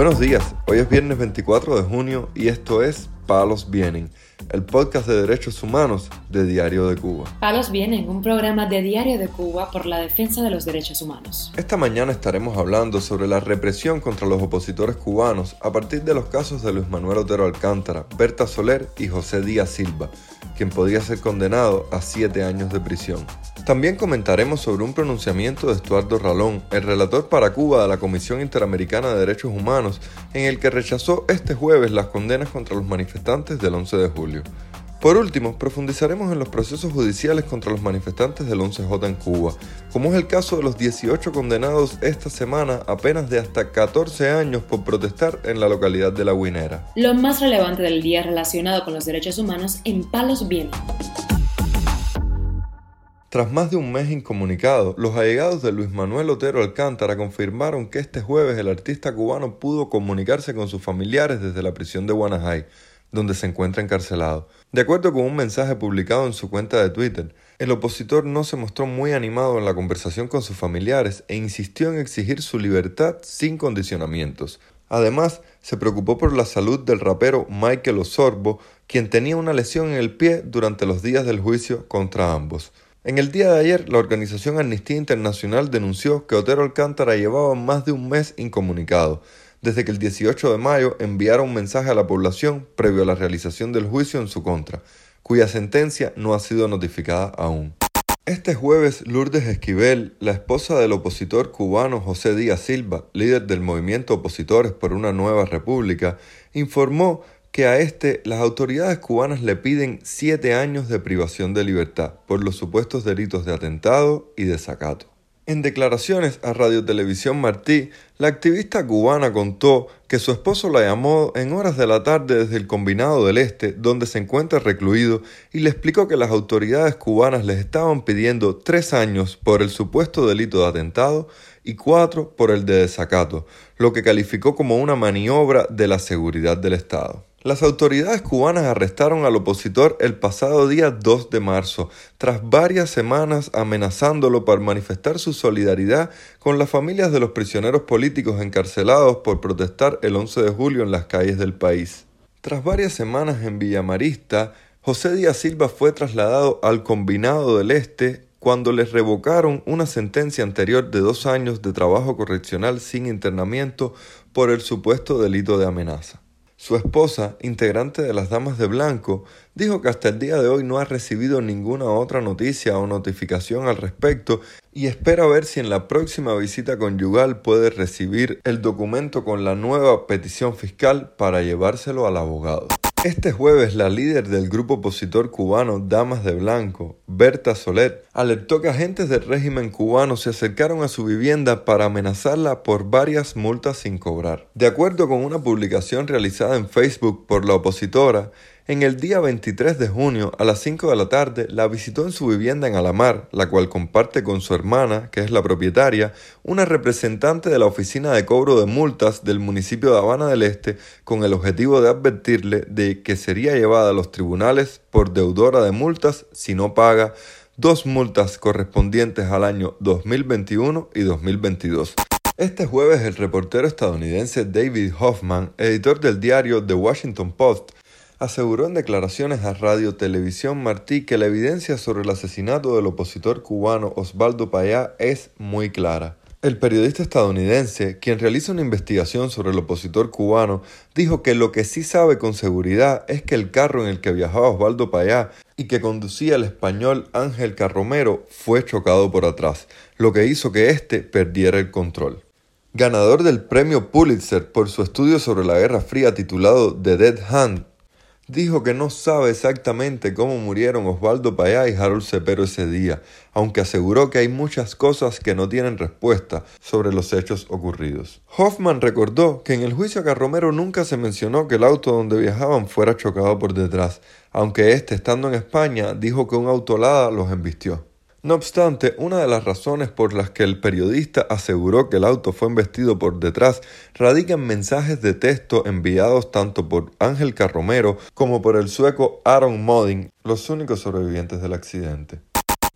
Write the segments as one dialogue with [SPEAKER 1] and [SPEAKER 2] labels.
[SPEAKER 1] Buenos días, hoy es viernes 24 de junio y esto es Palos Vienen, el podcast de derechos humanos de Diario de Cuba.
[SPEAKER 2] Palos Vienen, un programa de Diario de Cuba por la defensa de los derechos humanos.
[SPEAKER 1] Esta mañana estaremos hablando sobre la represión contra los opositores cubanos a partir de los casos de Luis Manuel Otero Alcántara, Berta Soler y José Díaz Silva, quien podría ser condenado a siete años de prisión. También comentaremos sobre un pronunciamiento de Estuardo Ralón, el relator para Cuba de la Comisión Interamericana de Derechos Humanos, en el que rechazó este jueves las condenas contra los manifestantes del 11 de julio. Por último, profundizaremos en los procesos judiciales contra los manifestantes del 11J en Cuba, como es el caso de los 18 condenados esta semana apenas de hasta 14 años por protestar en la localidad de La Guinera.
[SPEAKER 2] Lo más relevante del día relacionado con los derechos humanos en Palos Vientos.
[SPEAKER 1] Tras más de un mes incomunicado, los allegados de Luis Manuel Otero Alcántara confirmaron que este jueves el artista cubano pudo comunicarse con sus familiares desde la prisión de Guanajay, donde se encuentra encarcelado. De acuerdo con un mensaje publicado en su cuenta de Twitter, el opositor no se mostró muy animado en la conversación con sus familiares e insistió en exigir su libertad sin condicionamientos. Además, se preocupó por la salud del rapero Michael Osorbo, quien tenía una lesión en el pie durante los días del juicio contra ambos. En el día de ayer, la organización Amnistía Internacional denunció que Otero Alcántara llevaba más de un mes incomunicado, desde que el 18 de mayo enviara un mensaje a la población previo a la realización del juicio en su contra, cuya sentencia no ha sido notificada aún. Este jueves, Lourdes Esquivel, la esposa del opositor cubano José Díaz Silva, líder del movimiento Opositores por una Nueva República, informó que a este las autoridades cubanas le piden siete años de privación de libertad por los supuestos delitos de atentado y desacato. En declaraciones a Radio Televisión Martí, la activista cubana contó que su esposo la llamó en horas de la tarde desde el Combinado del Este, donde se encuentra recluido, y le explicó que las autoridades cubanas les estaban pidiendo tres años por el supuesto delito de atentado y cuatro por el de desacato, lo que calificó como una maniobra de la seguridad del Estado. Las autoridades cubanas arrestaron al opositor el pasado día 2 de marzo, tras varias semanas amenazándolo para manifestar su solidaridad con las familias de los prisioneros políticos encarcelados por protestar el 11 de julio en las calles del país. Tras varias semanas en Villamarista, José Díaz Silva fue trasladado al Combinado del Este cuando les revocaron una sentencia anterior de dos años de trabajo correccional sin internamiento por el supuesto delito de amenaza. Su esposa, integrante de las Damas de Blanco, dijo que hasta el día de hoy no ha recibido ninguna otra noticia o notificación al respecto y espera ver si en la próxima visita conyugal puede recibir el documento con la nueva petición fiscal para llevárselo al abogado. Este jueves, la líder del grupo opositor cubano Damas de Blanco, Berta Soler, alertó que agentes del régimen cubano se acercaron a su vivienda para amenazarla por varias multas sin cobrar. De acuerdo con una publicación realizada en Facebook por la opositora, en el día 23 de junio, a las 5 de la tarde, la visitó en su vivienda en Alamar, la cual comparte con su hermana, que es la propietaria, una representante de la Oficina de Cobro de Multas del municipio de Habana del Este, con el objetivo de advertirle de que sería llevada a los tribunales por deudora de multas si no paga dos multas correspondientes al año 2021 y 2022. Este jueves el reportero estadounidense David Hoffman, editor del diario The Washington Post, aseguró en declaraciones a Radio Televisión Martí que la evidencia sobre el asesinato del opositor cubano Osvaldo Payá es muy clara. El periodista estadounidense, quien realiza una investigación sobre el opositor cubano, dijo que lo que sí sabe con seguridad es que el carro en el que viajaba Osvaldo Payá y que conducía el español Ángel Carromero fue chocado por atrás, lo que hizo que éste perdiera el control. Ganador del premio Pulitzer por su estudio sobre la Guerra Fría titulado The Dead Hand, dijo que no sabe exactamente cómo murieron Osvaldo Payá y Harold Cepero ese día, aunque aseguró que hay muchas cosas que no tienen respuesta sobre los hechos ocurridos. Hoffman recordó que en el juicio a Carromero nunca se mencionó que el auto donde viajaban fuera chocado por detrás, aunque éste, estando en España, dijo que un autolada los embistió. No obstante, una de las razones por las que el periodista aseguró que el auto fue embestido por detrás radica en mensajes de texto enviados tanto por Ángel Carromero como por el sueco Aaron Modding, los únicos sobrevivientes del accidente.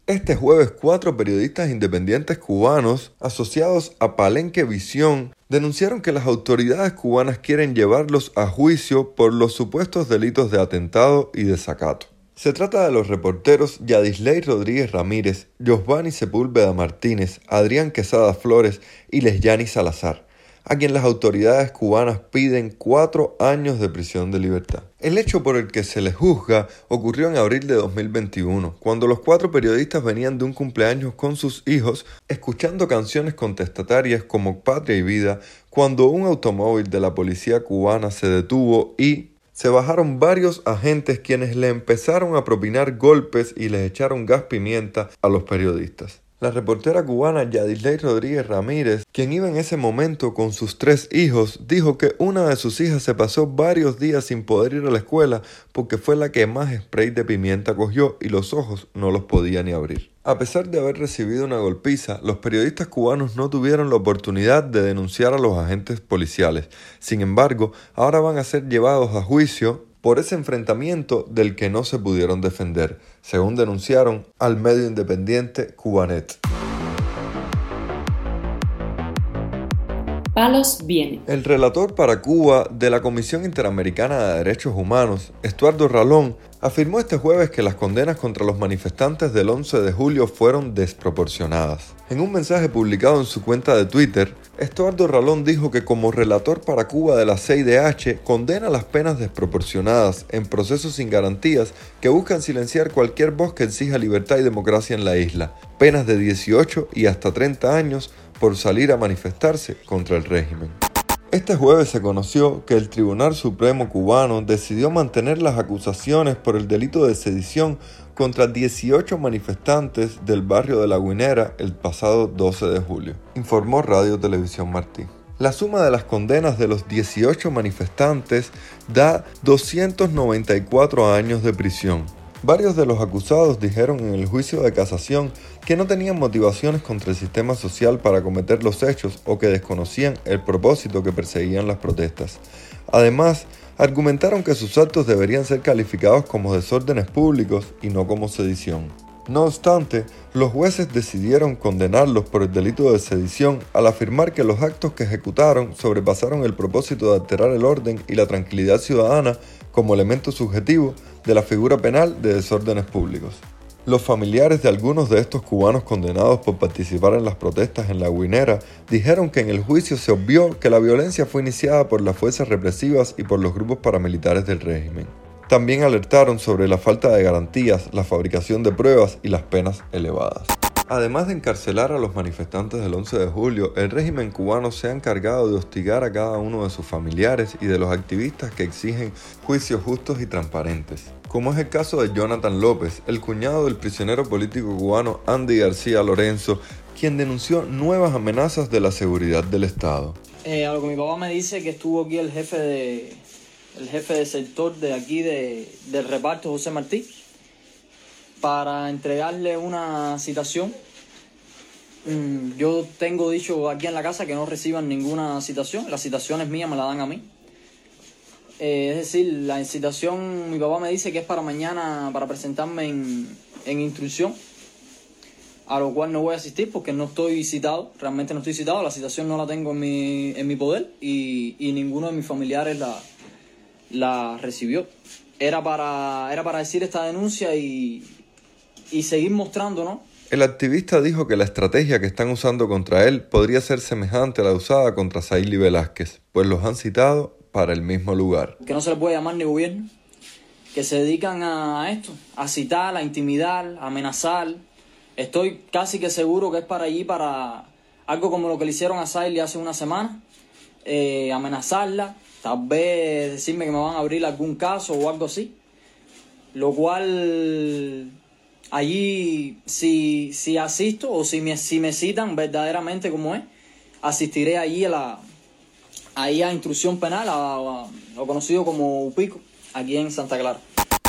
[SPEAKER 1] Este jueves, cuatro periodistas independientes cubanos asociados a Palenque Visión denunciaron que las autoridades cubanas quieren llevarlos a juicio por los supuestos delitos de atentado y desacato. Se trata de los reporteros Yadisley Rodríguez Ramírez, Giovanni Sepúlveda Martínez, Adrián Quesada Flores y Lesyani Salazar a quien las autoridades cubanas piden cuatro años de prisión de libertad. El hecho por el que se les juzga ocurrió en abril de 2021, cuando los cuatro periodistas venían de un cumpleaños con sus hijos, escuchando canciones contestatarias como Patria y Vida, cuando un automóvil de la policía cubana se detuvo y se bajaron varios agentes quienes le empezaron a propinar golpes y les echaron gas pimienta a los periodistas. La reportera cubana Yadisley Rodríguez Ramírez, quien iba en ese momento con sus tres hijos, dijo que una de sus hijas se pasó varios días sin poder ir a la escuela porque fue la que más spray de pimienta cogió y los ojos no los podía ni abrir. A pesar de haber recibido una golpiza, los periodistas cubanos no tuvieron la oportunidad de denunciar a los agentes policiales. Sin embargo, ahora van a ser llevados a juicio por ese enfrentamiento del que no se pudieron defender, según denunciaron al medio independiente Cubanet.
[SPEAKER 2] Palos viene.
[SPEAKER 1] El relator para Cuba de la Comisión Interamericana de Derechos Humanos, Estuardo Ralón, afirmó este jueves que las condenas contra los manifestantes del 11 de julio fueron desproporcionadas. En un mensaje publicado en su cuenta de Twitter, Estuardo Ralón dijo que como relator para Cuba de la CIDH condena las penas desproporcionadas en procesos sin garantías que buscan silenciar cualquier voz que exija libertad y democracia en la isla, penas de 18 y hasta 30 años por salir a manifestarse contra el régimen. Este jueves se conoció que el Tribunal Supremo cubano decidió mantener las acusaciones por el delito de sedición contra 18 manifestantes del barrio de La Guinera el pasado 12 de julio, informó Radio Televisión Martí. La suma de las condenas de los 18 manifestantes da 294 años de prisión. Varios de los acusados dijeron en el juicio de casación que no tenían motivaciones contra el sistema social para cometer los hechos o que desconocían el propósito que perseguían las protestas. Además, argumentaron que sus actos deberían ser calificados como desórdenes públicos y no como sedición. No obstante, los jueces decidieron condenarlos por el delito de sedición al afirmar que los actos que ejecutaron sobrepasaron el propósito de alterar el orden y la tranquilidad ciudadana como elemento subjetivo de la figura penal de desórdenes públicos. Los familiares de algunos de estos cubanos condenados por participar en las protestas en la Guinera dijeron que en el juicio se obvió que la violencia fue iniciada por las fuerzas represivas y por los grupos paramilitares del régimen. También alertaron sobre la falta de garantías, la fabricación de pruebas y las penas elevadas. Además de encarcelar a los manifestantes del 11 de julio, el régimen cubano se ha encargado de hostigar a cada uno de sus familiares y de los activistas que exigen juicios justos y transparentes como es el caso de Jonathan López, el cuñado del prisionero político cubano Andy García Lorenzo, quien denunció nuevas amenazas de la seguridad del Estado.
[SPEAKER 3] Eh, a lo que mi papá me dice que estuvo aquí el jefe de el jefe de sector de aquí de, del reparto, José Martí, para entregarle una citación. Mm, yo tengo dicho aquí en la casa que no reciban ninguna citación, las citaciones mías me la dan a mí. Eh, es decir, la incitación, mi papá me dice que es para mañana, para presentarme en, en instrucción, a lo cual no voy a asistir porque no estoy citado, realmente no estoy citado, la citación no la tengo en mi, en mi poder y, y ninguno de mis familiares la, la recibió. Era para, era para decir esta denuncia y, y seguir mostrando, ¿no?
[SPEAKER 1] El activista dijo que la estrategia que están usando contra él podría ser semejante a la usada contra Saily Velázquez, pues los han citado para el mismo lugar.
[SPEAKER 3] Que no se le puede llamar ni gobierno, que se dedican a esto, a citar, a intimidar, a amenazar. Estoy casi que seguro que es para allí, para algo como lo que le hicieron a Siley hace una semana, eh, amenazarla, tal vez decirme que me van a abrir algún caso o algo así. Lo cual allí, si, si asisto o si me, si me citan verdaderamente como es, asistiré allí a la, ahí a instrucción penal, a, lo conocido como UPICO, aquí en Santa Clara.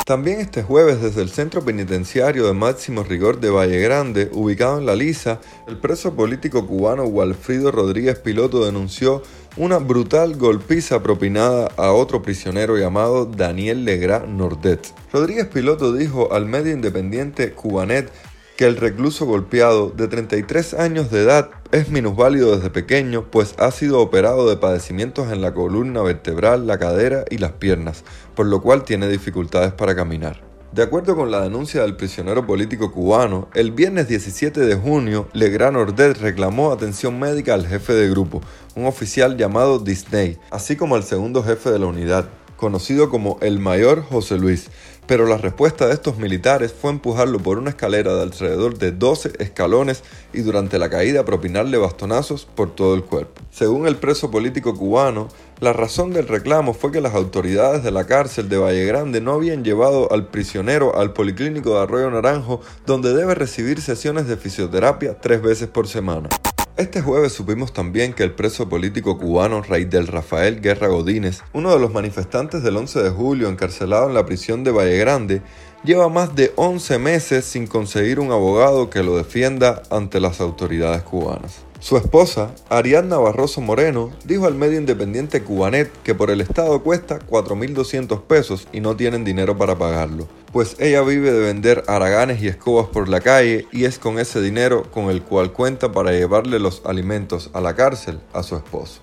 [SPEAKER 1] También este jueves desde el Centro Penitenciario de Máximo Rigor de Valle Grande, ubicado en La Lisa, el preso político cubano Walfrido Rodríguez Piloto denunció una brutal golpiza propinada a otro prisionero llamado Daniel Legrand Nordet. Rodríguez Piloto dijo al medio independiente Cubanet que el recluso golpeado de 33 años de edad es minusválido desde pequeño, pues ha sido operado de padecimientos en la columna vertebral, la cadera y las piernas, por lo cual tiene dificultades para caminar. De acuerdo con la denuncia del prisionero político cubano, el viernes 17 de junio, Legrand Ordet reclamó atención médica al jefe de grupo, un oficial llamado Disney, así como al segundo jefe de la unidad, conocido como el mayor José Luis, pero la respuesta de estos militares fue empujarlo por una escalera de alrededor de 12 escalones y durante la caída propinarle bastonazos por todo el cuerpo. Según el preso político cubano, la razón del reclamo fue que las autoridades de la cárcel de Valle Grande no habían llevado al prisionero al policlínico de Arroyo Naranjo, donde debe recibir sesiones de fisioterapia tres veces por semana. Este jueves supimos también que el preso político cubano del Rafael Guerra Godínez, uno de los manifestantes del 11 de julio encarcelado en la prisión de Valle Grande, lleva más de 11 meses sin conseguir un abogado que lo defienda ante las autoridades cubanas. Su esposa, Ariadna Barroso Moreno, dijo al medio independiente Cubanet que por el Estado cuesta 4.200 pesos y no tienen dinero para pagarlo, pues ella vive de vender araganes y escobas por la calle y es con ese dinero con el cual cuenta para llevarle los alimentos a la cárcel a su esposo.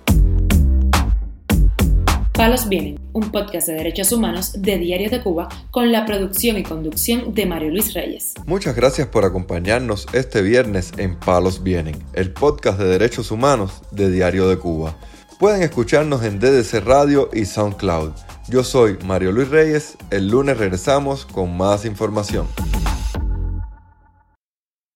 [SPEAKER 2] Palos Vienen, un podcast de derechos humanos de Diario de Cuba con la producción y conducción de Mario Luis Reyes.
[SPEAKER 1] Muchas gracias por acompañarnos este viernes en Palos Vienen, el podcast de derechos humanos de Diario de Cuba. Pueden escucharnos en DDC Radio y SoundCloud. Yo soy Mario Luis Reyes, el lunes regresamos con más información.